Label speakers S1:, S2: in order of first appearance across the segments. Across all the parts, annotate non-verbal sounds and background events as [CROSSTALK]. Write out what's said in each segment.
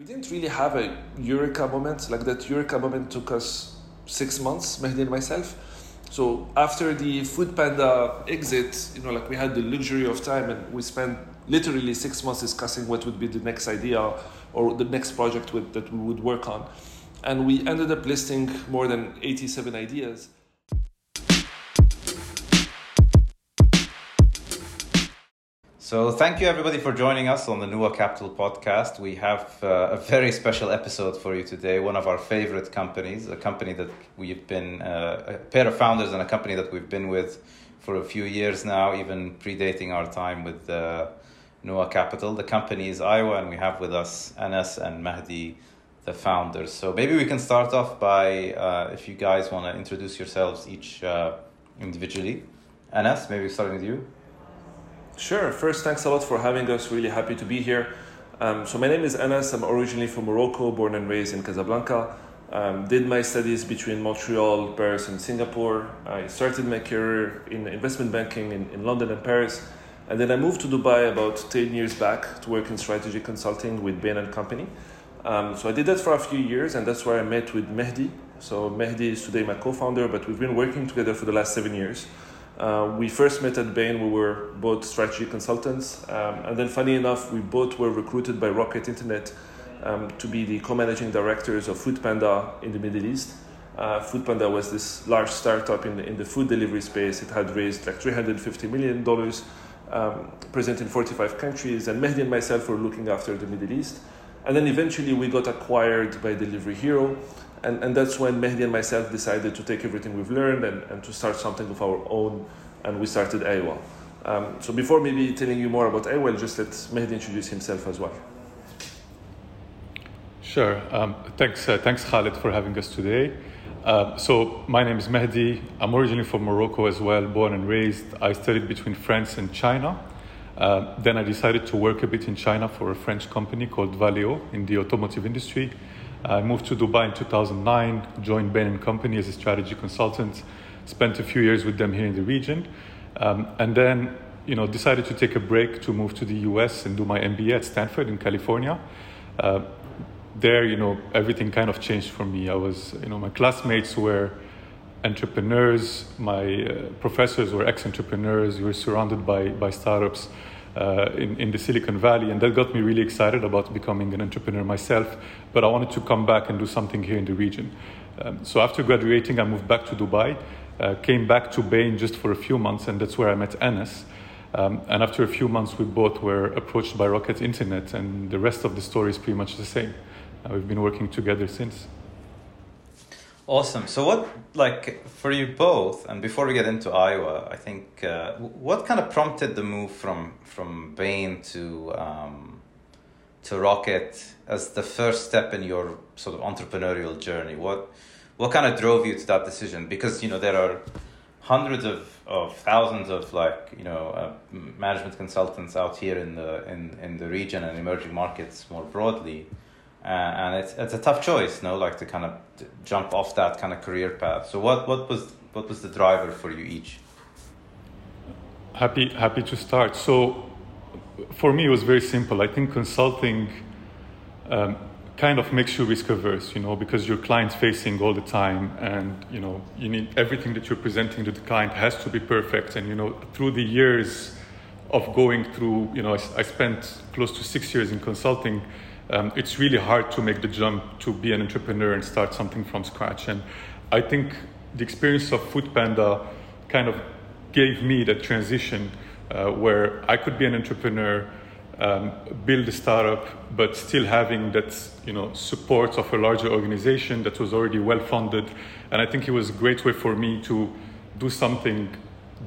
S1: We didn't really have a eureka moment. Like that eureka moment took us six months, Mehdi and myself. So after the Foodpanda exit, you know, like we had the luxury of time and we spent literally six months discussing what would be the next idea or the next project with, that we would work on. And we ended up listing more than 87 ideas.
S2: So, thank you everybody for joining us on the Nuwa Capital podcast. We have uh, a very special episode for you today. One of our favorite companies, a company that we've been, uh, a pair of founders and a company that we've been with for a few years now, even predating our time with uh, Nuwa Capital. The company is eyewa, and we have with us Anass and Mehdi, the founders. So, maybe we can start off by, uh, if you guys want to introduce yourselves each uh, individually. Anass, maybe starting with you.
S1: Sure. First, thanks a lot for having us. Really happy to be here. Um, so my name is Anass. I'm originally from Morocco, born and raised in Casablanca. Um, did my studies between Montreal, Paris, and Singapore. I started my career in investment banking in, in London and Paris. And then I moved to Dubai about 10 years back to work in strategy consulting with Bain & Company. Um, so I did that for a few years, and that's where I met with Mehdi. So Mehdi is today my co-founder, but we've been working together for the last seven years. Uh, we first met at Bain, we were both strategy consultants. Um, and then, funny enough, we both were recruited by Rocket Internet um, to be the co managing directors of Foodpanda in the Middle East. Uh, Foodpanda was this large startup in the, in the food delivery space. It had raised like $350 million, um, present in 45 countries. And Mehdi and myself were looking after the Middle East. And then eventually we got acquired by Delivery Hero and, and that's when Mehdi and myself decided to take everything we've learned and, and to start something of our own, and we started eyewa. Um, so before maybe telling you more about eyewa, just let Mehdi introduce himself as well.
S3: Sure. Um, thanks, uh, thanks Khaled for having us today. Uh, so my name is Mehdi. I'm originally from Morocco as well, born and raised. I studied between France and China. Uh, then I decided to work a bit in China for a French company called Valeo in the automotive industry. I moved to Dubai in 2009, joined Bain & Company as a strategy consultant, spent a few years with them here in the region, um, and then you know, decided to take a break to move to the US and do my MBA at Stanford in California. Uh, there, you know, everything kind of changed for me. I was, you know, my classmates were entrepreneurs, my uh, professors were ex-entrepreneurs, we were surrounded by, by startups uh, in, in the Silicon Valley, and that got me really excited about becoming an entrepreneur myself. But I wanted to come back and do something here in the region. Um, so after graduating, I moved back to Dubai, uh, came back to Bain just for a few months, and that's where I met Anass. Um, and after a few months, we both were approached by Rocket Internet, and the rest of the story is pretty much the same. Uh, we've been working together since.
S2: Awesome. So, what, like, for you both, and before we get into eyewa, I think, uh, what kind of prompted the move from from Bain to um, to Rocket as the first step in your sort of entrepreneurial journey? What what kind of drove you to that decision? Because you know there are hundreds of, of thousands of like you know uh, management consultants out here in the in, in the region and emerging markets more broadly uh, and it's it's a tough choice, no, like to kind of jump off that kind of career path. So what what was what was the driver for you each?
S3: Happy happy to start. So for me, it was very simple. I think consulting um, kind of makes you risk averse, you know, because you're client facing all the time, and you know you need everything that you're presenting to the client has to be perfect. And you know through the years of going through, you know, I, I spent close to six years in consulting um, it's really hard to make the jump to be an entrepreneur and start something from scratch. And I think the experience of Foodpanda kind of gave me that transition uh, where I could be an entrepreneur, um, build a startup, but still having that you know support of a larger organization that was already well funded. And I think it was a great way for me to do something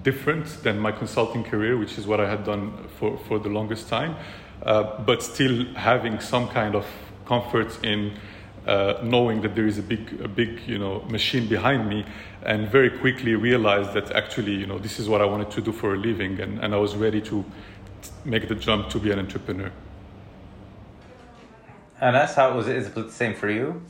S3: different than my consulting career, which is what I had done for, for the longest time. Uh, but still having some kind of comfort in uh, knowing that there is a big, a big, you know, machine behind me, and very quickly realized that actually, you know, this is what I wanted to do for a living, and, and I was ready to make the jump to be an entrepreneur.
S2: And that's how it was it? Is it the same for you?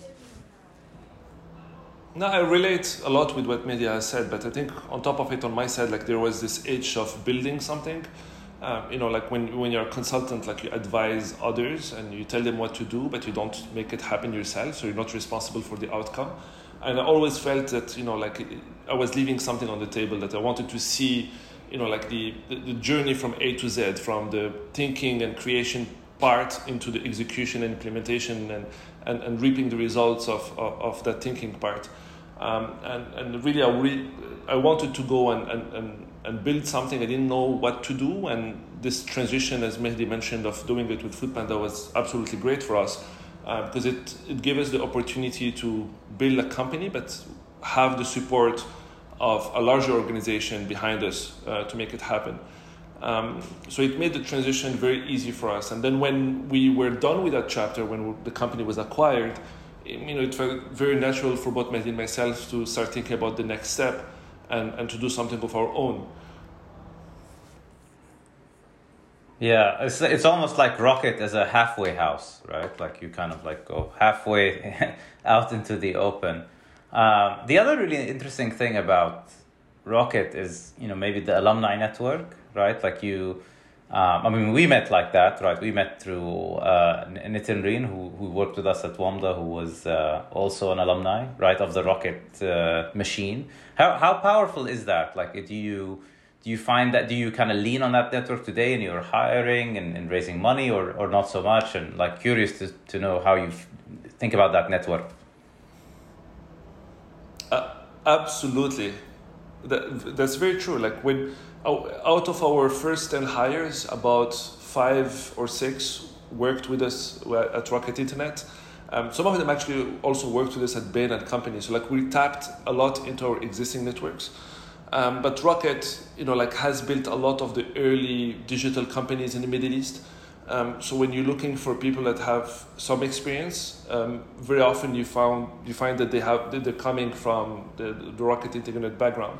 S1: No, I relate a lot with what Mehdi has said, but I think on top of it, on my side, like there was this itch of building something Um, you know, like when, when you're a consultant, like you advise others and you tell them what to do, but you don't make it happen yourself, so you're not responsible for the outcome. And I always felt that, you know, like I was leaving something on the table that I wanted to see, you know, like the, the, the journey from A to Z, from the thinking and creation part into the execution and implementation and, and, and reaping the results of, of, of that thinking part. Um, and, and really, I, re- I wanted to go and, and, and, and build something. I didn't know what to do. And this transition, as Mehdi mentioned, of doing it with Foodpanda was absolutely great for us uh, because it, it gave us the opportunity to build a company, but have the support of a larger organization behind us uh, to make it happen. Um, so it made the transition very easy for us. And then when we were done with that chapter, when the company was acquired, you know, it felt very natural for both Mehdi and myself to start thinking about the next step and, and to do something of our own.
S2: Yeah, it's it's almost like Rocket as a halfway house, right? Like you kind of like go halfway [LAUGHS] out into the open. Um, the other really interesting thing about Rocket is, you know, maybe the alumni network, right? Like you, um, I mean, we met like that, right? We met through uh, Nitin Reen, who, who worked with us at WAMDA, who was uh, also an alumni, right, of the Rocket uh, machine. How, how powerful is that? Like, do you do you find that do you kind of lean on that network today in your hiring and, and raising money, or, or not so much? And like, curious to, to know how you think about that network.
S1: Uh, absolutely, that, that's very true. Like when out of our first 10 hires, about five or six worked with us at Rocket Internet. Um, some of them actually also worked with us at Bain and Company. So like we tapped a lot into our existing networks. Um, but Rocket, you know, like has built a lot of the early digital companies in the Middle East. Um, so when you're looking for people that have some experience, um, very often you found you find that they have they're coming from the, the Rocket Internet background.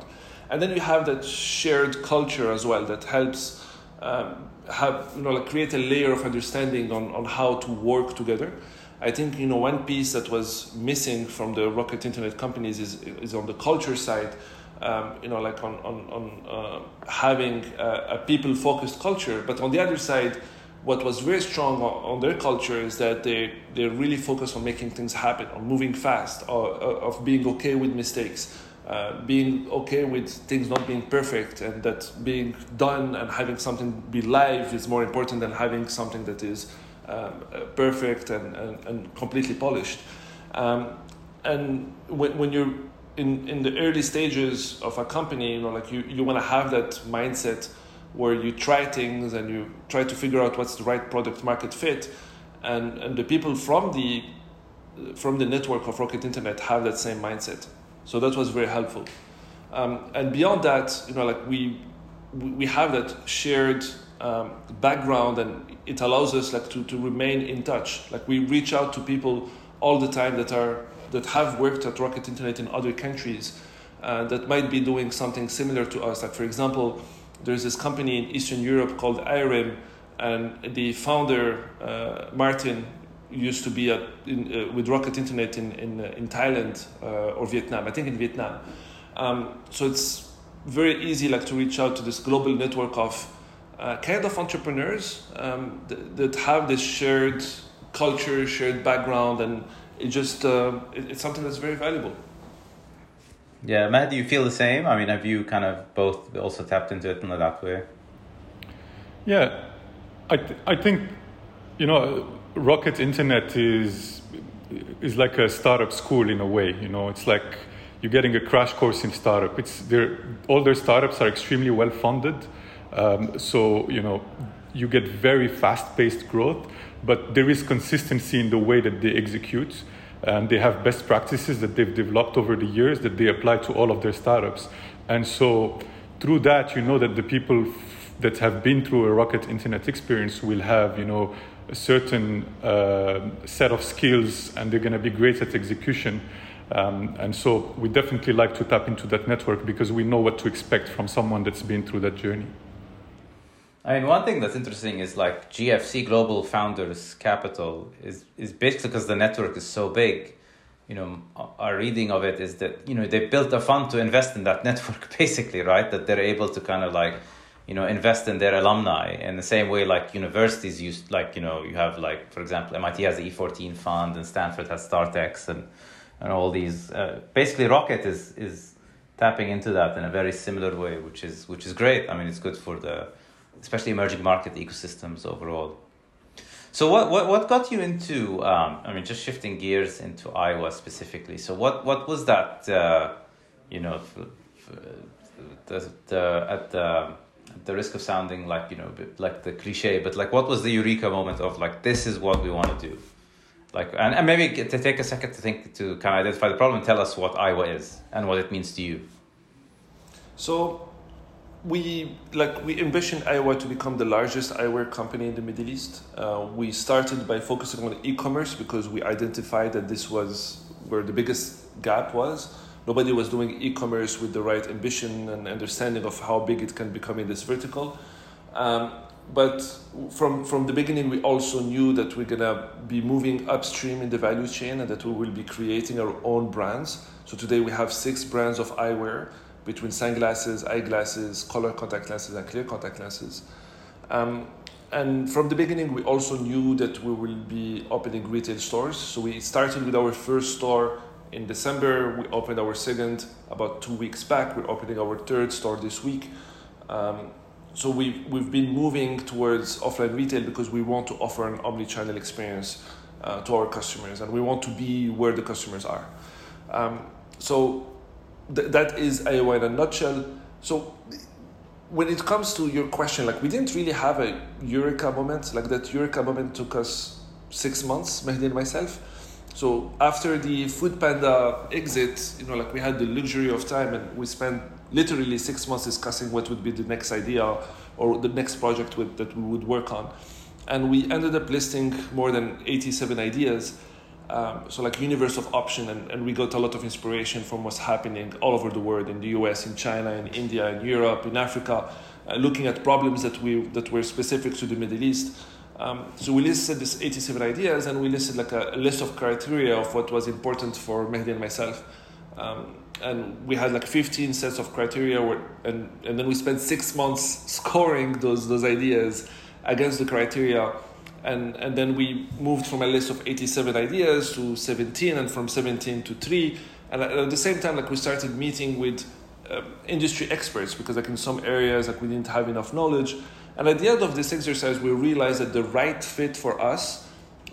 S1: And then you have that shared culture as well that helps um, have you know like create a layer of understanding on, on how to work together. I think you know one piece that was missing from the Rocket Internet companies is is on the culture side. Um, you know, like on on on uh, having a, a people focused culture, but on the other side, what was very strong on, their culture is that they they really focus on making things happen, on moving fast, or, of being okay with mistakes. Uh, being okay with things not being perfect and that being done and having something be live is more important than having something that is um, uh, perfect and, and, and, completely polished. Um, and when, when you're in, in the early stages of a company, you know, like you, you want to have that mindset where you try things and you try to figure out what's the right product market fit. And, and the people from the, from the network of Rocket Internet have that same mindset. So that was very helpful. Um, and beyond that, you know, like we we have that shared um, background, and it allows us like to, to remain in touch. Like we reach out to people all the time that are that have worked at Rocket Internet in other countries uh, that might be doing something similar to us. Like for example, there's this company in Eastern Europe called Eyerim, and the founder uh, Martin used to be at, in, uh, with Rocket Internet in, in, uh, in Thailand uh, or Vietnam, I think in Vietnam. Um, so it's very easy like to reach out to this global network of uh, kind of entrepreneurs um, th- that have this shared culture, shared background, and it just uh, it, it's something that's very valuable.
S2: Yeah, Matt, do you feel the same? I mean, have you kind of both also tapped into it in that way?
S3: Yeah, I th- I think you know Rocket Internet is is like a startup school in a way. You know, it's like you're getting a crash course in startup. It's all their startups are extremely well funded, um, so you know you get very fast-paced growth, but there is consistency in the way that they execute. And they have best practices that they've developed over the years that they apply to all of their startups. And so, through that, you know that the people that have been through a Rocket Internet experience will have, you know, a certain uh, set of skills and they're going to be great at execution. Um, and so we definitely like to tap into that network because we know what to expect from someone that's been through that journey.
S2: I mean, one thing that's interesting is like GFC Global Founders Capital is, is basically because the network is so big. You know, our reading of it is that, you know, they built a fund to invest in that [LAUGHS] network basically, right? That they're able to kind of like you know invest in their alumni. In the same way like universities used like you know you have like for example MIT has the E14 fund and Stanford has StartX and and all these uh, basically Rocket is is tapping into that in a very similar way which is which is great. I mean it's good for the especially emerging market ecosystems overall. So what what, what got you into um, I mean just shifting gears into eyewa specifically. So what what was that uh, you know the, the, at the the risk of sounding like you know like the cliche but like what was the eureka moment of like this is what we want to do? Like and, and maybe to take a second to think to kind of identify the problem and tell us what eyewa is and what it means to you.
S1: So we like we envision eyewa to become the largest eyewear company in the middle east. Uh, we started by focusing on e-commerce because we identified that this was where the biggest gap was nobody was doing e-commerce with the right ambition and understanding of how big it can become in this vertical. Um, but from from the beginning, we also knew that we're gonna be moving upstream in the value chain and that we will be creating our own brands. So today we have six brands of eyewear between sunglasses, eyeglasses, color contact lenses, and clear contact lenses. Um, and from the beginning, we also knew that we will be opening retail stores. So we started with our first store in December, we opened our second about two weeks back. We're opening our third store this week. Um, so we've, we've been moving towards offline retail because we want to offer an omni-channel experience uh, to our customers and we want to be where the customers are. Um, so th- that is eyewa in a nutshell. So when it comes to your question, like we didn't really have a eureka moment. Like that eureka moment took us six months, [LAUGHS] Mehdi and myself. So after the Foodpanda exit, you know, like we had the luxury of time and we spent literally six months discussing what would be the next idea or the next project with, that we would work on. And we ended up listing more than 87 ideas. Um, so like universe of option and, and we got a lot of inspiration from what's happening all over the world in the US, in China, in India, in Europe, in Africa, uh, looking at problems that we that were specific to the Middle East um, so we listed these 87 ideas and we listed like a, list of criteria of what was important for Mehdi and myself. Um, and we had like 15 sets of criteria where, and, and then we spent six months [LAUGHS] scoring those, those ideas against the criteria. And, and then we moved from a list of 87 ideas to 17 and from 17 to 3. And at the same time, like we started meeting with um, industry experts because like in some areas like we didn't have enough knowledge and at the end of this exercise, we realized that the right fit for us,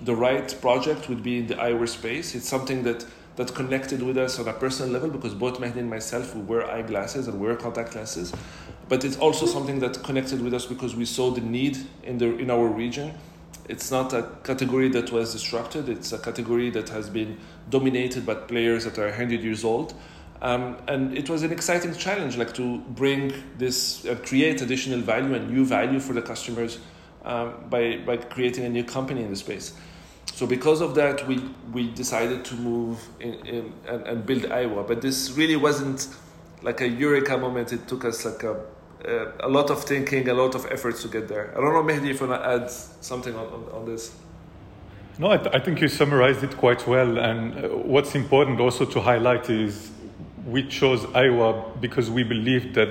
S1: the right project would be in the eyewear space. It's something that, that connected with us on a personal level because both Mehdi and myself, we wear eyeglasses and wear contact lenses. But it's also something that connected with us because we saw the need in, the, in our region. It's not a category that was disrupted, it's a category that has been dominated by players that are 100 years old. Um, and it was an exciting challenge, like to bring this, uh, create additional value and new value for the customers um, by, by creating a new company in the space. So because of that, we, we decided to move in, in and, and build eyewa. But this really wasn't like a eureka moment. It took us like a, a, a lot of thinking, a lot of efforts to get there. I don't know, Mehdi, if you want to add something on, on, on this.
S3: No, I, th- I, think you summarized it quite well. And uh, what's important also to highlight is we chose eyewa because we believed that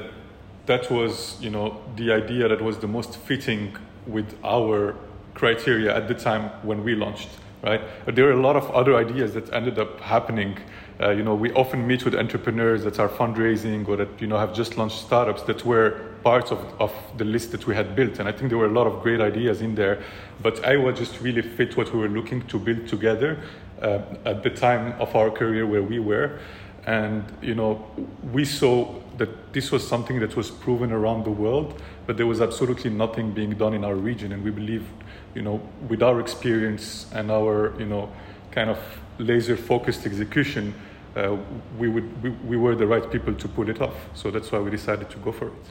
S3: that was, you know, the idea that was the most fitting with our criteria at the time when we launched, right? But there are a lot of other ideas that ended up happening. Uh, you know, we often meet with entrepreneurs that are fundraising or that, you know, have just launched startups that were parts of, of the list that we had built. And I think there were a lot of great ideas in there. But eyewa just really fit what we were looking to build together uh, at the time of our career where we were. And you know, we saw that this was something that was proven around the world, but there was absolutely nothing being done in our region. And we believe, you know, with our experience and our, you know, kind of laser-focused execution, uh, we would we, we were the right people to pull it off. So that's why we decided to go for it.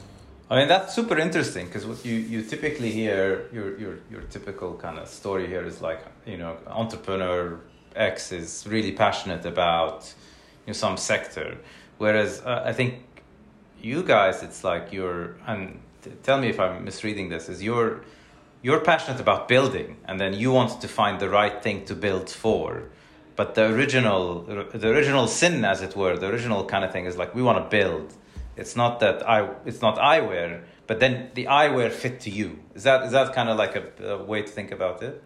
S2: I mean that's super interesting because what you, you typically hear your, your your typical kind of story here is like you know entrepreneur X is really passionate about in some sector. Whereas uh, I think you guys, it's like you're, and tell me if I'm misreading this, is you're, you're passionate about building and then you want to find the right thing to build for. But the original, the original sin, as it were, the original kind of thing is like we want to build. It's not that I, it's not eyewear, but then the eyewear fit to you. Is that is that kind of like a, a way to think about it?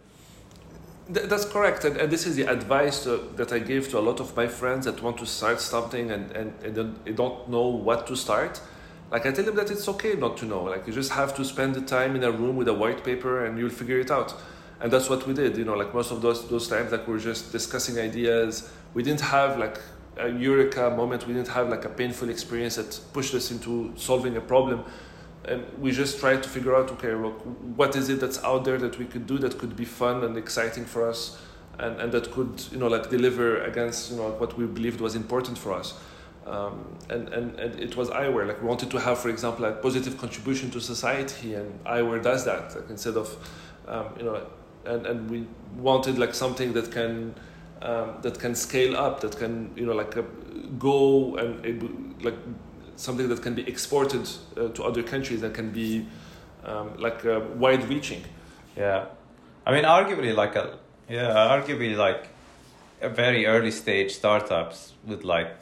S1: Th- That's correct, and, and this is the advice uh, that I give to a lot of my friends that want to start something and, and, and don't- they don't know what to start. Like I tell them that it's okay not to know. Like you just have to spend the time in a room with a white paper and you'll figure it out. And that's what we did. You know, like most of those those times, like we are just discussing ideas. We didn't have like a eureka moment. We didn't have like a painful experience that pushed us into solving a problem and we just tried to figure out okay look what is it that's out there that we could do that could be fun and exciting for us and, and that could you know like deliver against you know what we believed was important for us. Um, and, and, and it was eyewear. Like we wanted to have for example a positive contribution to society and eyewear does that. Like instead of um, you know and, and we wanted like something that can um, that can scale up that can you know like uh, go and like something that can be exported uh, to other countries that can be um, like uh, wide reaching.
S2: Yeah, I mean, arguably like a yeah, arguably like a very early stage startups with like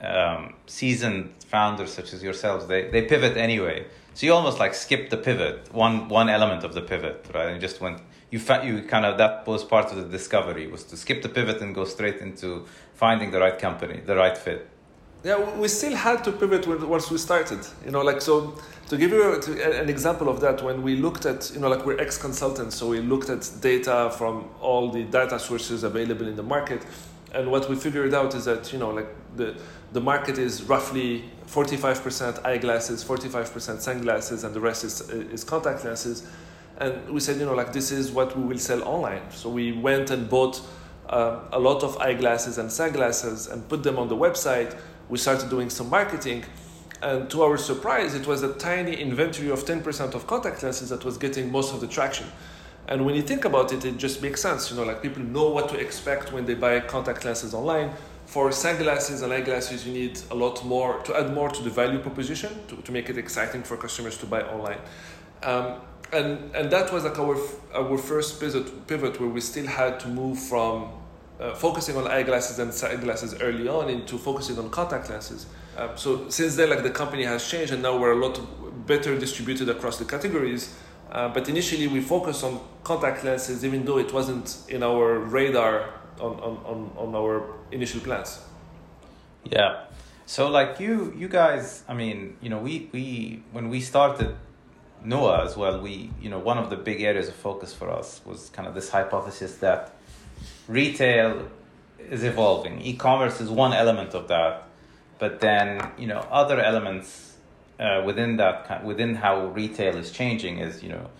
S2: um, seasoned founders such as yourselves, they they pivot anyway. So you almost like skip the pivot, one one element of the pivot, right? And just went you fa- you kind of that was part of the discovery was to skip the pivot and go straight into finding the right company, the right fit.
S1: Yeah, we- still had to pivot once we started. You know, like so. To give you an example of that, when we looked at, you know, like we're ex-consultants, so we looked at data from all the data sources available in the market, and what we figured out is that, you know, like the the market is roughly 45% eyeglasses, 45% sunglasses, and the rest is is contact lenses. And we said, you know, like this is what we will sell online. So we went and bought um, a lot of eyeglasses and sunglasses and put them on the website. We started doing some marketing, and to our surprise, it was a tiny inventory of 10% of contact lenses that was getting most of the traction. And when you think about it, it just makes sense. You know, like people know what to expect when they buy contact lenses online. For sunglasses and eyeglasses, you need a lot more to add more to the value proposition to, to make it exciting for customers to buy online. Um, and and that was like our our first pivot pivot where we still had to move from uh, focusing on eyeglasses and sunglasses early on into focusing on contact lenses. Um, so since then, like the company has changed, and now we're a lot better distributed across the categories. Uh, but initially, we focused on contact lenses, even though it wasn't in our radar on, on, on, on our initial plans.
S2: Yeah. So like you you guys, I mean, you know, we we when we started Nuwa as well, we you know, one of the big areas of focus for us was kind of this hypothesis that retail is evolving. E-commerce is one element of that, but then, you know, other elements uh, within that within how retail is changing is, you know,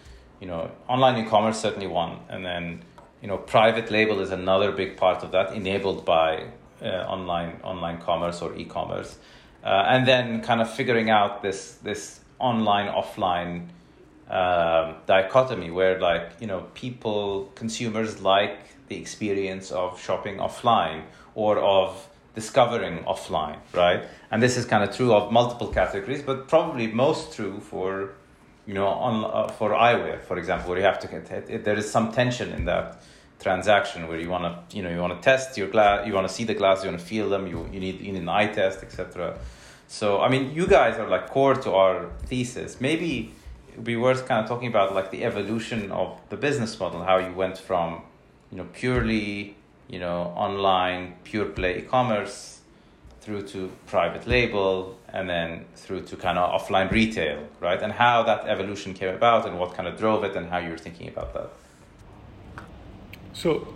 S2: you know, online e-commerce certainly one, and then you know, private label is another big part of that, enabled by uh, online online commerce or e-commerce, uh, and then kind of figuring out this this online offline um, dichotomy where like you know people consumers like the experience of shopping offline or of discovering offline, right? And this is kind of true of multiple categories, but probably most true for you know on uh, for eyewear, for example, where you have to get there is some tension in that transaction where you want to you know you want to test your glass, you want to see the glass, you want to feel them, you you need you need an eye test, etc. So I mean, you guys are like core to our thesis. Maybe it'd be worth kind of talking about like the evolution of the business model, how you went from you know purely you know online pure play e-commerce through to private label and then through to kind of offline retail right and how that evolution came about and what kind of drove it and how you're thinking about that
S3: So,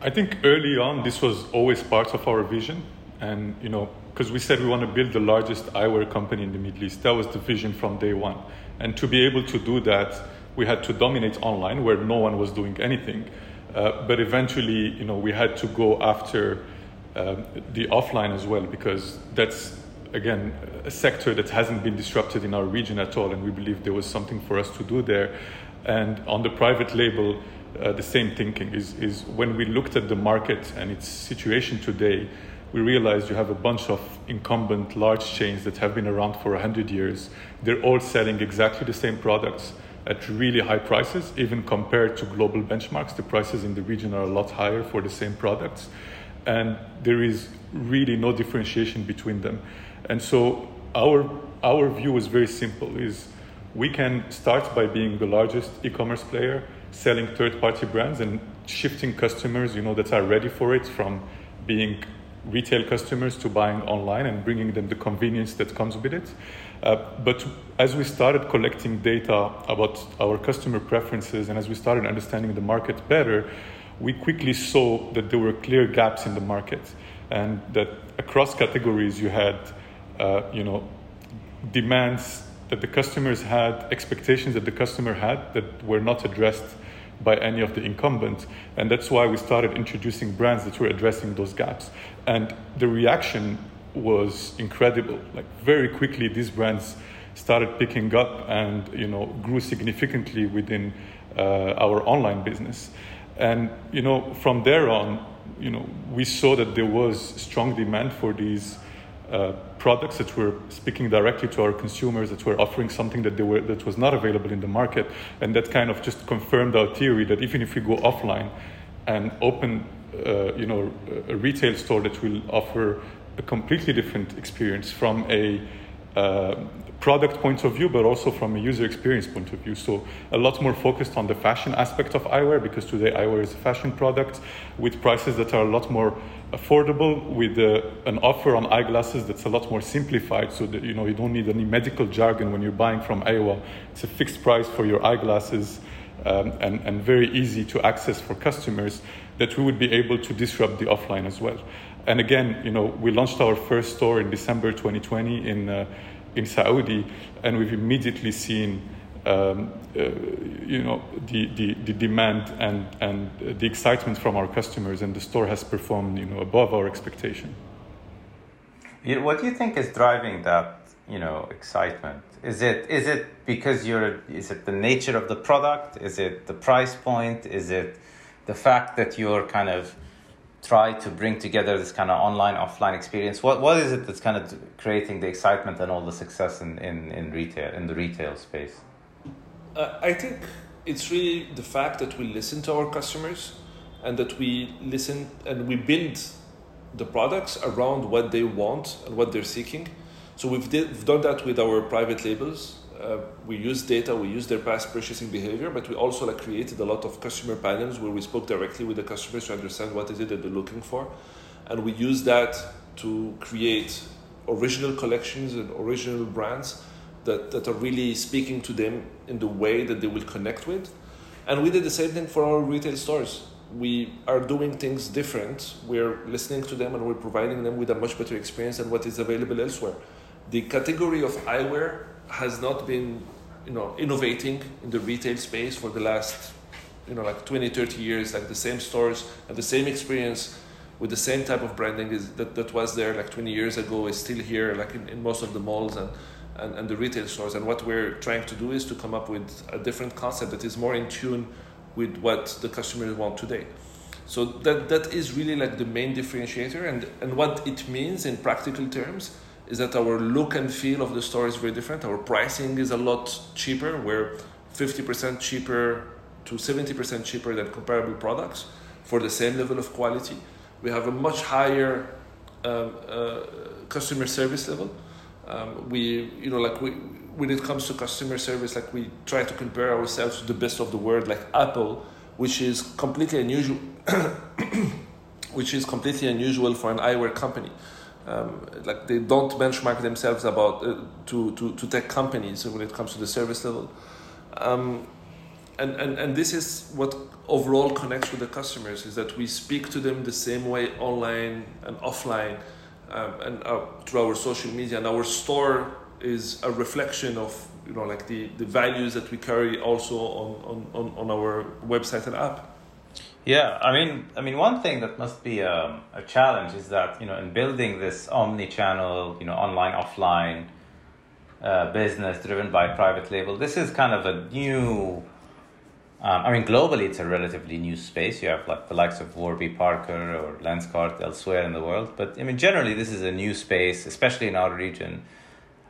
S3: I think early on this was always part of our vision, and you know, because we said we want to build the largest eyewear company in the Middle East. That was the vision from day one, and to be able to do that, we had to dominate online where no one was doing anything. Uh, but eventually, you know, we had to go after um, the offline as well because that's again a sector that hasn't been disrupted in our region at all, and we believe there was something for us to do there. And on the private label, uh, the same thinking is, is when we looked at the market and its situation today, we realized you have a bunch of incumbent large chains that have been around for 100 years. They're all selling exactly the same products at really high prices, even compared to global benchmarks. The prices in the region are a lot higher for the same products. And there is really no differentiation between them. And so our, our view is very simple, is we can start by being the largest e-commerce player, selling third-party brands and shifting customers, you know, that are ready for it from being retail customers to buying online and bringing them the convenience that comes with it. Uh, but as we started collecting data about our customer preferences and as we started understanding the market better, we quickly saw that there were clear gaps in the market and that across categories you had, uh, you know, demands that the customers had, expectations that the customer had that were not addressed by any of the incumbents. And that's why we started introducing brands that were addressing those gaps. And the reaction was incredible. Like very quickly, these brands started picking up and you know grew significantly within uh, our online business. And you know from there on, you know we saw that there was strong demand for these uh, products that were speaking directly to our consumers, that were offering something that, they were, that was not available in the market. And that kind of just confirmed our theory that even if we go offline and open uh, you know, a retail store that will offer a completely different experience from a uh, product point of view, but also from a user experience point of view. So a lot more focused on the fashion aspect of eyewear because today eyewear is a fashion product with prices that are a lot more affordable with uh, an offer on eyeglasses that's a lot more simplified so that you know you don't need any medical jargon when you're buying from eyewa. It's a fixed price for your eyeglasses um, and, and very easy to access for customers that we would be able to disrupt the offline as well. And again, you know, we launched our first store in December 2020 in, uh, in Saudi and we've immediately seen um, uh, you know, the, the, the, demand and, and the excitement from our customers, and the store has performed, you know, above our expectation.
S2: What do you think is driving that, you know, excitement? Is it is it because you're? Is it the nature of the product? Is it the price point? Is it the fact that you're kind of try to bring together this kind of online offline experience what what is it that's kind of creating the excitement and all the success in, in, in retail in the retail space
S1: uh, I think it's really the fact that we listen to our customers and that we listen and we build the products around what they want and what they're seeking. So we've, did, we've done that with our private labels. Uh, we use data, we use their past purchasing behavior, but we also like created a lot of customer panels where we spoke directly with the customers to understand what is it that they're looking for, and we use that to create original collections and original brands that, that are really speaking to them in the way that they will connect with. And we did the same thing for our retail stores. We are doing things different. We're listening to them and we're providing them with a much better experience than what is available elsewhere. The category of eyewear has not been, you know, innovating in the retail space for the last, you know, like 20, 30 years. Like the same stores and the same experience with the same type of branding is that, that was there like 20 years ago is still here, like in, in most of the malls and and, and the retail stores. And what we're trying to do is to come up with a different concept that is more in tune with what the customers want today. So that that is really like the main differentiator, and and what it means in practical terms is that our look and feel of the store is very different. Our pricing is a lot cheaper. We're fifty percent cheaper to seventy percent cheaper than comparable products for the same level of quality. We have a much higher um, uh, customer service level um, we you know like we when it comes to customer service like we try to compare ourselves to the best of the world like apple which is completely unusual [COUGHS] which is completely unusual for an eyewear company um, like they don't benchmark themselves about uh, to, to, to tech companies when it comes to the service level. Um, and, and, and this is what overall connects with the customers is that we speak to them the same way online and offline um, and uh, through our social media. And our store is a reflection of you know like the, the values that we carry also on, on, on our website and app
S2: yeah i mean i mean one thing that must be a, um, a challenge is that you know in building this omni-channel you know online offline uh, business driven by private label this is kind of a new um, I mean, globally, it's a relatively new space. You have like the likes of Warby Parker or Lenskart elsewhere in the world. But I mean, generally, this is a new space, especially in our region.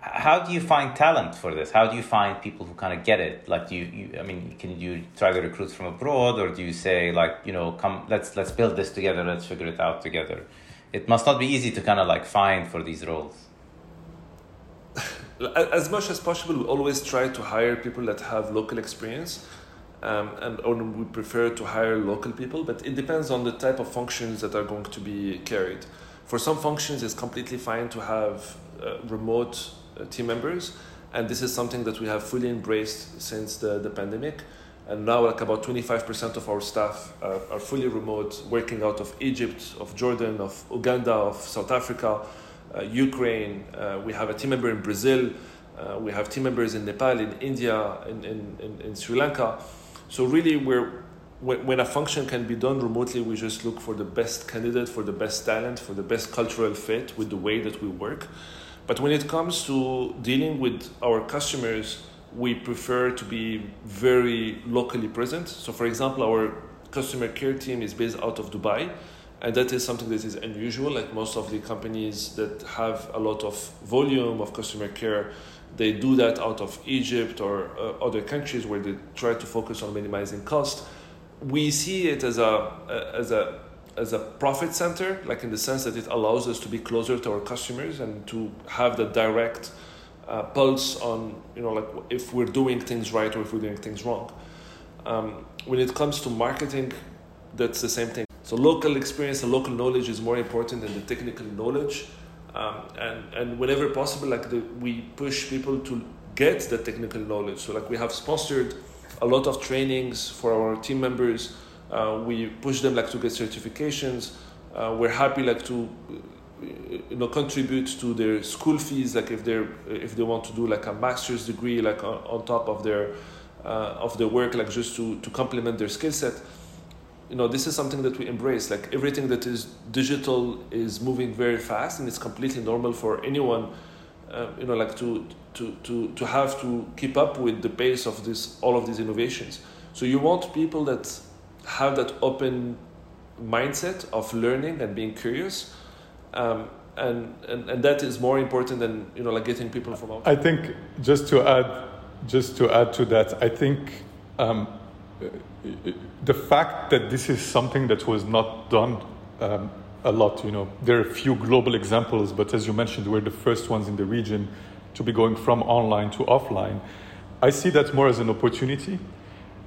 S2: How do you find talent for this? How do you find people who kind of get it? Like, do you, you I mean, can you try to recruit from abroad, or do you say like, you know, come, let's let's build this together, let's figure it out together? It must not be easy to kind of like find for these roles. [LAUGHS]
S1: as much as possible, we always try to hire people that have local experience. Um, and or we prefer to hire local people, but it depends on the type of functions that are going to be carried. For some functions, it's completely fine to have uh, remote team members, and this is something that we have fully embraced since the, the pandemic. And now, like about 25% of our staff are, are fully remote, working out of Egypt, of Jordan, of Uganda, of South Africa, uh, Ukraine. Uh, we have a team member in Brazil. Uh, we have team members in Nepal, in India, in, in, in, in Sri Lanka. So really, we're when a function can be done remotely, we just look for the best candidate, for the best talent, for the best cultural fit with the way that we work. But when it comes to dealing with our customers, we prefer to be very locally present. So, for example, our customer care team is based out of Dubai, and that is something that is unusual. Like most of the companies that have a lot of volume of customer care, they do that out of Egypt or uh, other countries where they try to focus on minimizing cost. We see it as a as a as a profit center, like in the sense that it allows us to be closer to our customers and to have the direct uh, pulse on, you know, like if we're doing things right or if we're doing things wrong. Um, when it comes to marketing, that's the same thing. So local experience and local knowledge is more important than the technical knowledge. Um, and, and whenever possible, like the, we push people to get the technical knowledge. So like we have sponsored a lot of trainings for our team members uh, we push them like to get certifications. Uh, we're happy like to you know contribute to their school fees like if they're if they want to do like a master's degree like on, on top of their uh, of their work like just to to complement their skill set. You know this is something that we embrace. Like everything that is digital is moving very fast and it's completely normal for anyone uh, you know like to to to to have to keep up with the pace of this all of these innovations. So you want people that have that open mindset of learning and being curious. Um, and, and, and that is more important than you know like getting people from outside.
S3: I think just to add just to add to that, I think um, the fact that this is something that was not done um, a lot, you know, there are a few global examples, but as you mentioned, we're the first ones in the region to be going from online to offline. I see that more as an opportunity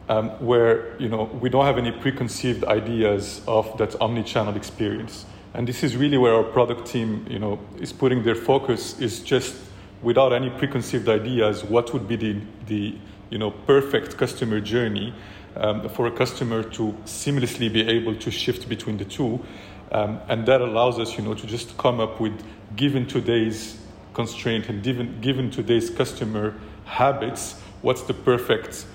S3: um, where you know we don't have any preconceived ideas of that omni-channel experience. And this is really where our product team, you know, is putting their focus is just without any preconceived ideas, what would be the, the you know, perfect customer journey um, for a customer to seamlessly be able to shift between the two. Um, and that allows us, you know, to just come up with, given today's constraint and given, given today's customer habits, what's the perfect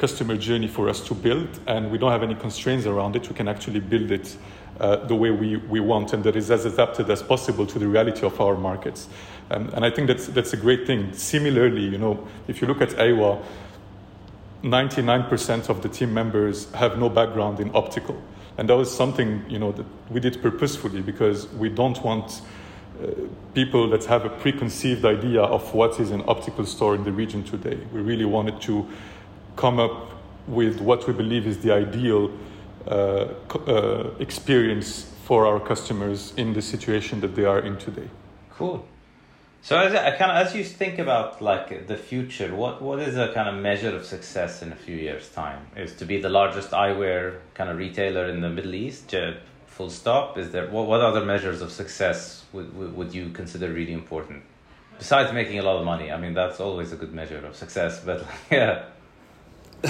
S3: customer journey for us to build, and we don't have any constraints around it. We can actually build it uh, the way we, we want, and that is as adapted as possible to the reality of our markets. Um, and I think that's, that's a great thing. Similarly, you know, if you look at eyewa, 99% of the team members have no background in optical. And that was something, you know, that we did purposefully because we don't want uh, people that have a preconceived idea of what is an optical store in the region today. We really wanted to come up with what we believe is the ideal uh, uh, experience for our customers in the situation that they are in today.
S2: Cool. So as I kind of as you think about like the future, what what is a kind of measure of success in a few years' time? Is to be the largest eyewear kind of retailer in the Middle East? Full stop. Is there what what other measures of success would would you consider really important? Besides making a lot of money, I mean that's always a good measure of success. But [LAUGHS] yeah. [LAUGHS]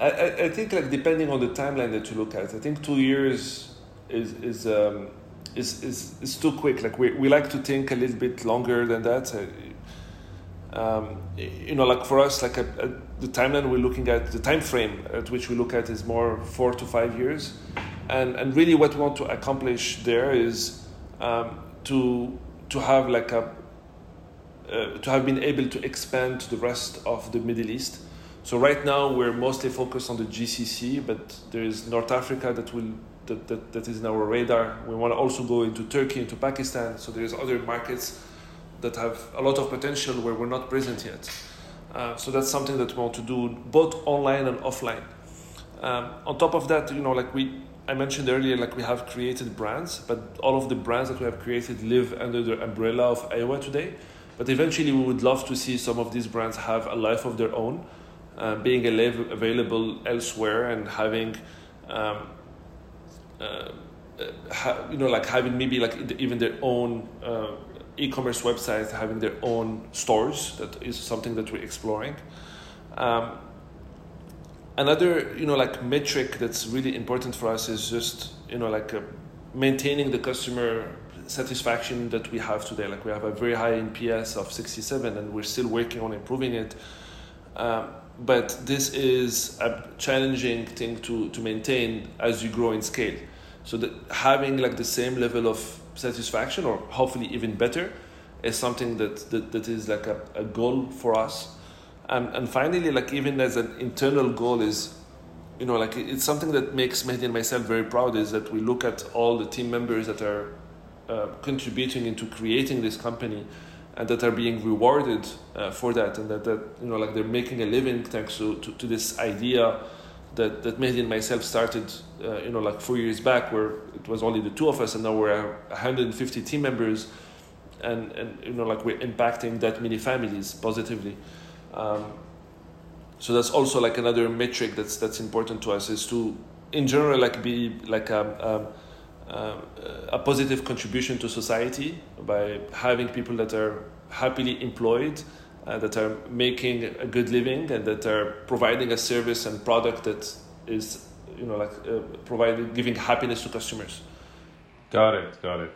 S1: I, I think like depending on the timeline that you look at, I think two years is is um, is, is is too quick. Like we, we like to think a little bit longer than that. Um, you know, like for us, like a, a, the timeline we're looking at, the time frame at which we look at is more four to five years, and and really what we want to accomplish there is um, to to have like a uh, to have been able to expand to the rest of the Middle East. So right now we're mostly focused on the GCC, but there is North Africa that will that, that, that is in our radar. We want to also go into Turkey, into Pakistan. So there's other markets that have a lot of potential where we're not present yet. Uh, so that's something that we want to do both online and offline. Um, on top of that, you know, like we, I mentioned earlier, like we have created brands, but all of the brands that we have created live under the umbrella of eyewa today. But eventually, we would love to see some of these brands have a life of their own, uh, being available elsewhere and having, um, uh, ha- you know, like having maybe like even their own uh, e-commerce websites, having their own stores. That is something that we're exploring. Um, another you know like metric that's really important for us is just you know like uh, maintaining the customer satisfaction that we have today. Like we have a very high nps of 67 and we're still working on improving it. Um, but this is a challenging thing to, to maintain as you grow in scale. So that having like the same level of satisfaction or hopefully even better is something that, that, that is like a, a goal for us. And, and finally, like even as an internal goal is, you know, like it's something that makes Mehdi and myself very proud is that we look at all the team members that are uh, contributing into creating this company and that are being rewarded uh, for that and that, that, you know, like they're making a living thanks to, to, to this idea that, that Mehdi and myself started, uh, you know, like four years back where it was only the two of us and now we're 150 team members and, and you know, like we're impacting that many families positively. Um, so that's also like another metric that's that's important to us is to in general like be like a, a, a positive contribution to society by having people that are happily employed uh, that are making a good living and that are providing a service and product that is you know like uh, providing giving happiness to customers
S2: got it got it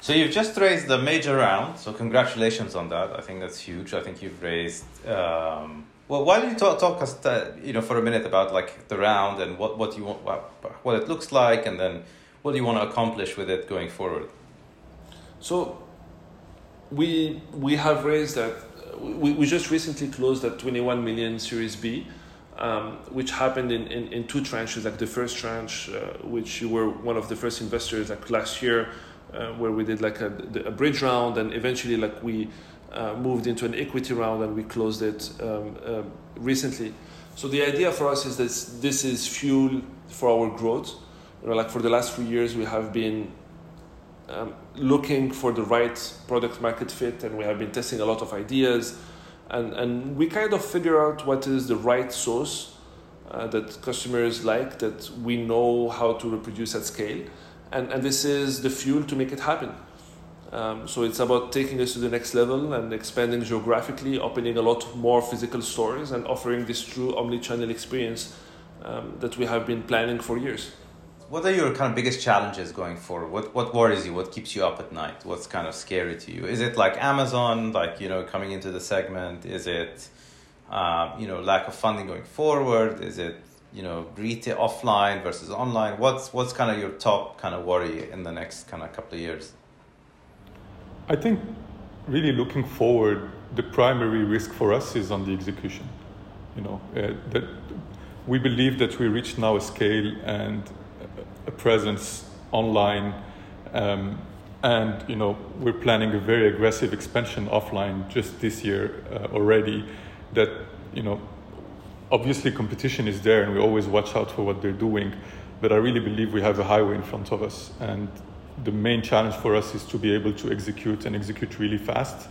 S2: so you've just raised the major round, so congratulations on that. I think that's huge. I think you've raised. Um, well, why don't you talk, talk us, to, you know, for a minute about like the round and what what you want, what, what it looks like, and then what do you want to accomplish with it going forward?
S1: So, we we have raised that. We, we just recently closed that 21 million Series B, um, which happened in, in, in two tranches. Like the first tranche, uh, which you were one of the first investors like last year, uh, where we did like a, a, bridge round and eventually like we uh, moved into an equity round and we closed it um, uh, recently. So the idea for us is that this is fuel for our growth. You know, like for the last few years, we have been um, looking for the right product market fit and we have been testing a lot of ideas and, and we kind of figure out what is the right sauce uh, that customers like that we know how to reproduce at scale and, and this is the fuel to make it happen. Um, so it's about taking us to the next level and expanding geographically, opening a lot more physical stores, and offering this true omni-channel experience um, that we have been planning for years.
S2: What are your kind of biggest challenges going forward? What what worries you? What keeps you up at night? What's kind of scary to you? Is it like Amazon, like you know, coming into the segment? Is it uh, you know lack of funding going forward? Is it you know retail offline versus online what's what's kind of your top kind of worry in the next kind of couple of years
S3: i think really looking forward the primary risk for us is on the execution you know uh, that we believe that we reach now a scale and a presence online um, and you know we're planning a very aggressive expansion offline just this year uh, already that you know obviously competition is there and we always watch out for what they're doing but i really believe we have a highway in front of us. And the main challenge for us is to be able to execute and execute really fast.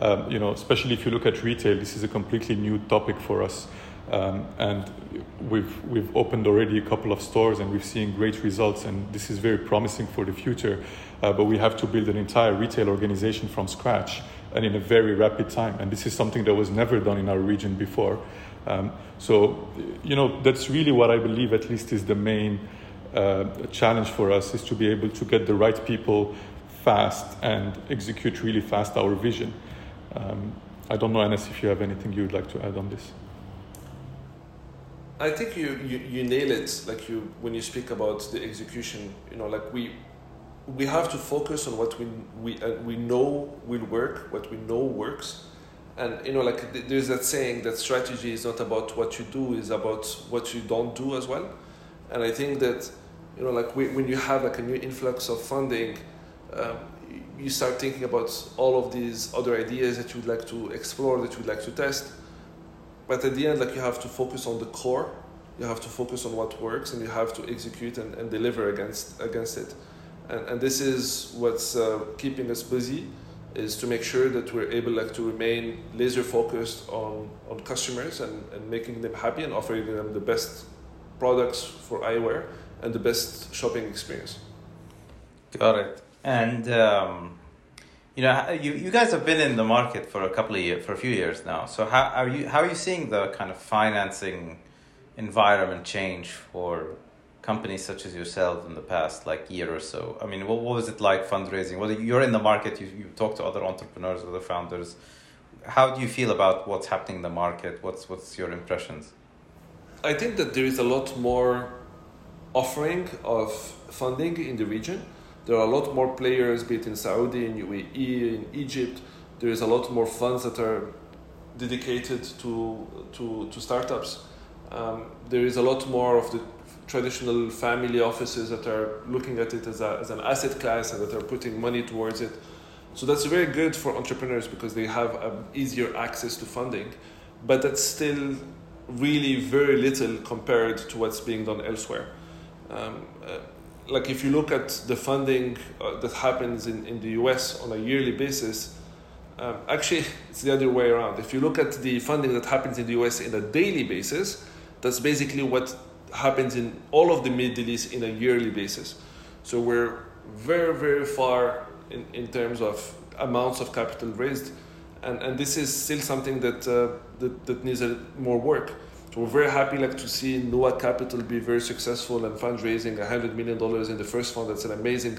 S3: Um, you know especially if you look at retail this is a completely new topic for us um, and we've we've opened already a couple of stores and we've seen great results and this is very promising for the future uh, but we have to build an entire retail organization from scratch and in a very rapid time and this is something that was never done in our region before um, so, you know, that's really what I believe, at least, is the main uh, challenge for us: is to be able to get the right people fast and execute really fast our vision. Um, I don't know, Anass, if you have anything you would like to add on this.
S1: I think you, you, you nail it. Like you, when you speak about the execution, you know, like we we have to focus on what we we uh, we know will work, what we know works, and you know like there's that saying that strategy is not about what you do is about what you don't do as well and i think that you know like when you have like a new influx of funding um, you start thinking about all of these other ideas that you would like to explore that you would like to test but at the end like you have to focus on the core You have to focus on what works, and you have to execute and, and deliver against against it. And, and this is what's uh, keeping us busy is to make sure that we're able like to remain laser focused on, on customers and, and making them happy and offering them the best products for eyewear and the best shopping experience.
S2: Got it. And um, you know, you, you guys have been in the market for a couple of years, for a few years now. So how are you how are you seeing the kind of financing environment change for companies such as yourself in the past like year or so? I mean, what, what was it like fundraising? Well, you're in the market, you, you talk to other entrepreneurs, other founders. How do you feel about what's happening in the market? What's, what's your impressions?
S1: I think that there is a lot more offering of funding in the region. There are a lot more players, be it in Saudi, in UAE, in Egypt. There is a lot more funds that are dedicated to, to, to startups. Um, there is a lot more of the traditional family offices that are looking at it as, a, as an asset class and that are putting money towards it. So that's very good for entrepreneurs because they have um, easier access to funding, but that's still really very little compared to what's being done elsewhere. Um, uh, like if you look at the funding uh, that happens in, in the US on a yearly basis, um, actually [LAUGHS] it's the other way around. If you look at the funding that happens in the US in a daily basis, that's basically what happens in all of the Middle East in a yearly basis. So we're very, very far in, in terms of amounts of capital raised. And, and this is still something that, uh, that, that needs more work. We're very happy like to see Nuwa Capital be very successful and fundraising $100 million in the first fund. That's an amazing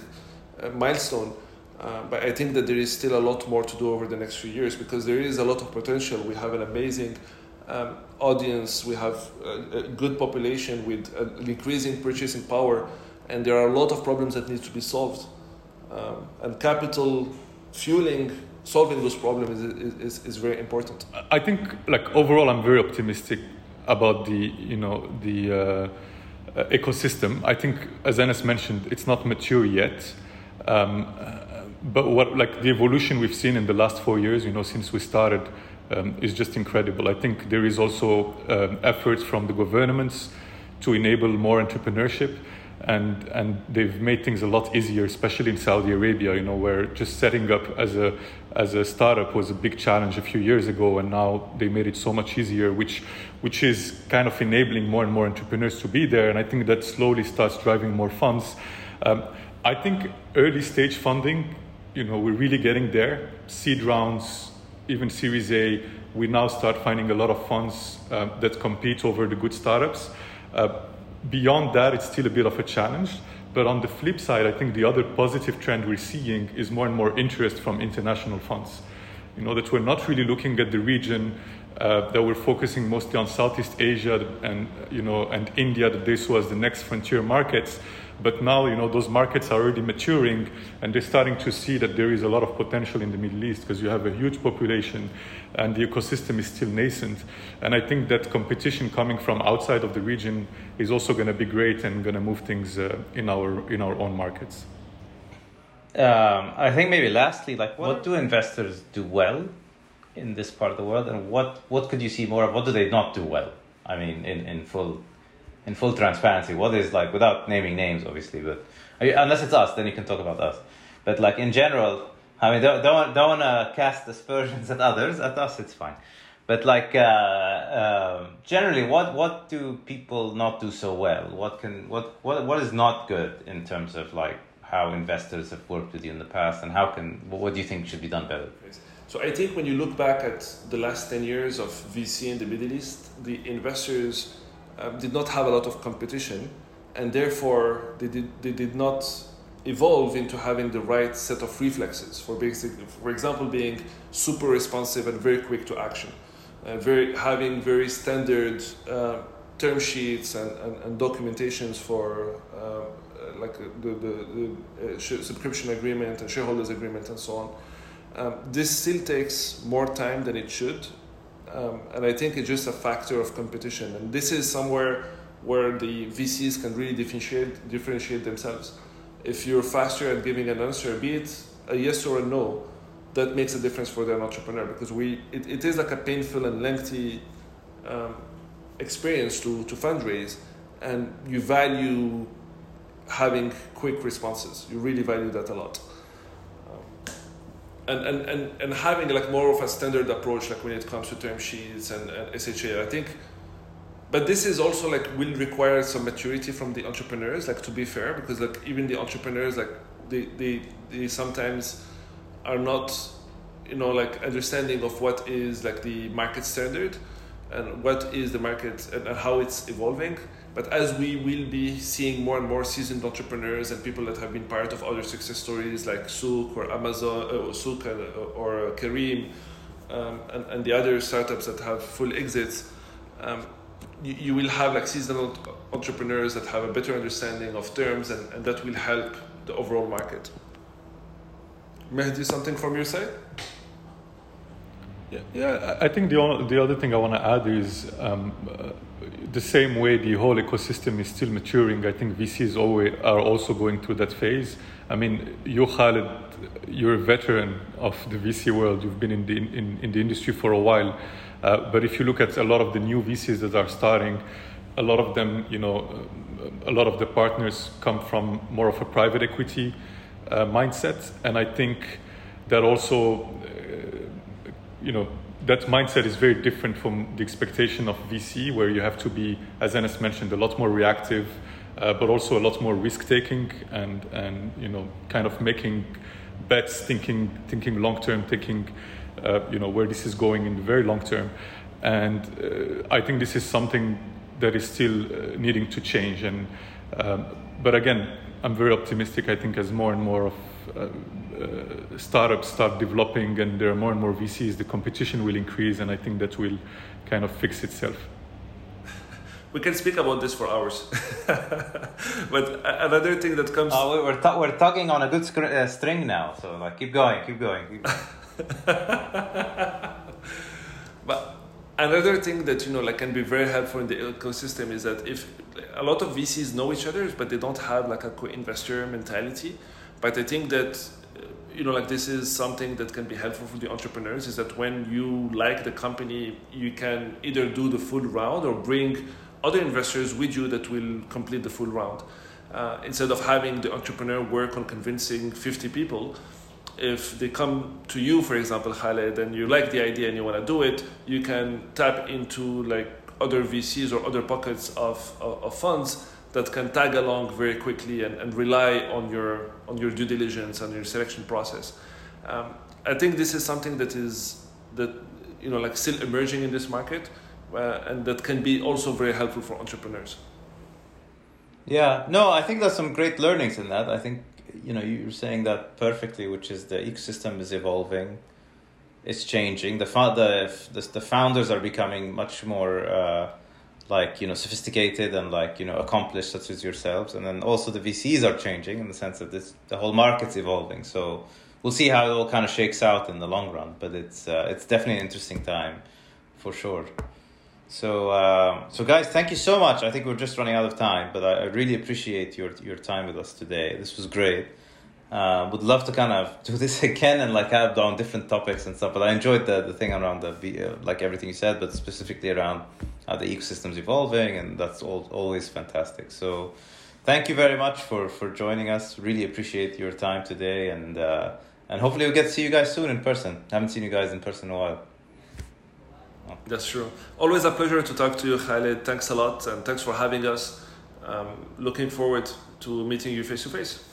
S1: uh, milestone. Uh, but I think that there is still a lot more to do over the next few years because there is a lot of potential. We have an amazing um, audience, we have a, a good population with increasing purchasing power, and there are a lot of problems that need to be solved. Um, and capital fueling solving those problems is, is, is very important.
S3: I think, like overall, I'm very optimistic about the you know the uh, ecosystem. I think, as Anass mentioned, it's not mature yet. Um, but what like the evolution we've seen in the last four years, you know, since we started um, is just incredible. I think there is also um, efforts from the governments to enable more entrepreneurship, and and they've made things a lot easier, especially in Saudi Arabia. You know, where just setting up as a as a startup was a big challenge a few years ago, and now they made it so much easier, which which is kind of enabling more and more entrepreneurs to be there. And I think that slowly starts driving more funds. Um, I think early stage funding, you know, we're really getting there. Seed rounds even Series A, we now start finding a lot of funds uh, that compete over the good startups. Uh, beyond that, it's still a bit of a challenge. But on the flip side, I think the other positive trend we're seeing is more and more interest from international funds. You know, that we're not really looking at the region, uh, that we're focusing mostly on Southeast Asia and, you know, and India, that this was the next frontier markets. But now, you know, those markets are already maturing and they're starting to see that there is a lot of potential in the Middle East because you have a huge population and the ecosystem is still nascent. And I think that competition coming from outside of the region is also going to be great and going to move things uh, in, our, in our own markets.
S2: Um, I think maybe lastly, like what do investors do well in this part of the world and what, what could you see more of? What do they not do well? I mean, in, in full in full transparency, what is like without naming names, obviously, but unless it's us, then you can talk about us. But like in general, I mean, don't don't, don't want to cast aspersions at others. At us, it's fine. But like uh, uh, generally, what what do people not do so well? What can what what what is not good in terms of like how investors have worked with you in the past, and how can what do you think should be done better?
S1: So I think when you look back at the last ten years of VC in the Middle East, the investors um, did not have a lot of competition, and therefore they did, they did not evolve into having the right set of reflexes for basic, for example, being super responsive and very quick to action, uh, very having very standard uh, term sheets and, and, and documentations for uh, like the, the, the uh, subscription agreement and shareholders agreement and so on. Um, this still takes more time than it should, um, and I think it's just a factor of competition. And this is somewhere where the VCs can really differentiate, differentiate themselves. If you're faster at giving an answer, be it a yes or a no, that makes a difference for the entrepreneur because we it, it is like a painful and lengthy um, experience to, to fundraise and you value having quick responses. You really value that a lot. And, and, and, and having like more of a standard approach like when it comes to term sheets and, and SHA, I think but this is also like will require some maturity from the entrepreneurs like to be fair because like even the entrepreneurs like they, they, they sometimes are not you know like understanding of what is like the market standard and what is the market and, and how it's evolving but as we will be seeing more and more seasoned entrepreneurs and people that have been part of other success stories like Souq or Amazon uh, Souq and, uh, or Careem um, and, and the other startups that have full exits um, you, you will have like seasonal entrepreneurs that have a better understanding of terms and, and that will help the overall market. Mehdi, something from your side?
S3: Yeah, yeah I think the, only, the other thing I want to add is um, uh, the same way the whole ecosystem is still maturing, I think VCs always are also going through that phase. I mean, you, Khaled, you're a veteran of the VC world. You've been in the, in, in the industry for a while. Uh, but if you look at a lot of the new VCs that are starting, a lot of them, you know, a lot of the partners come from more of a private equity uh, mindset, and I think that also, you know, that mindset is very different from the expectation of VC, where you have to be, as Anass mentioned, a lot more reactive, uh, but also a lot more risk taking and and you know, kind of making bets, thinking thinking long term, thinking uh, you know, where this is going in the very long term. And uh, I think this is something that is still uh, needing to change. And um, but again, I'm very optimistic. I think as more and more of uh, uh, startups start developing and there are more and more VCs, the competition will increase, and I think that will kind of fix itself. [LAUGHS]
S1: We can speak about this for hours, [LAUGHS] but another thing that comes.
S2: Oh, we're, t- we're tugging on a good uh, string now, so like keep going, keep going. Keep going. [LAUGHS]
S1: but another thing that you know like can be very helpful in the ecosystem is that if a lot of VCs know each other, but they don't have like a co-investor mentality. But I think that uh, you know like this is something that can be helpful for the entrepreneurs is that when you like the company, you can either do the full round or bring other investors with you that will complete the full round. Uh, instead of having the entrepreneur work on convincing 50 people, if they come to you, for example, Khaled, and you like the idea and you want to do it, you can tap into like other VCs or other pockets of, of, of funds that can tag along very quickly and, and rely on your on your due diligence and your selection process. Um, I think this is something that is that you know like still emerging in this market, uh, and that can be also very helpful for entrepreneurs.
S2: Yeah, no, I think there's some great learnings in that. I think you know you're saying that perfectly, which is the ecosystem is evolving, it's changing. The the the, the founders are becoming much more uh, like you know sophisticated and like you know accomplished, such as yourselves, and then also the VCs are changing in the sense that this the whole market's evolving. So we'll see how it all kind of shakes out in the long run, but it's uh, it's definitely an interesting time, for sure. So, uh, so guys, thank you so much. I think we're just running out of time, but I, I really appreciate your your time with us today. This was great. Uh, would love to kind of do this [LAUGHS] again and like have on different topics and stuff. But I enjoyed the the thing around the uh, like everything you said, but specifically around the ecosystem's evolving, and that's all, always fantastic. So, thank you very much for for joining us. Really appreciate your time today, and uh, and hopefully we'll get to see you guys soon in person. Haven't seen you guys in person in a while.
S1: That's true. Always a pleasure to talk to you, Khaled. Thanks a lot, and thanks for having us. Um, looking forward to meeting you face to face.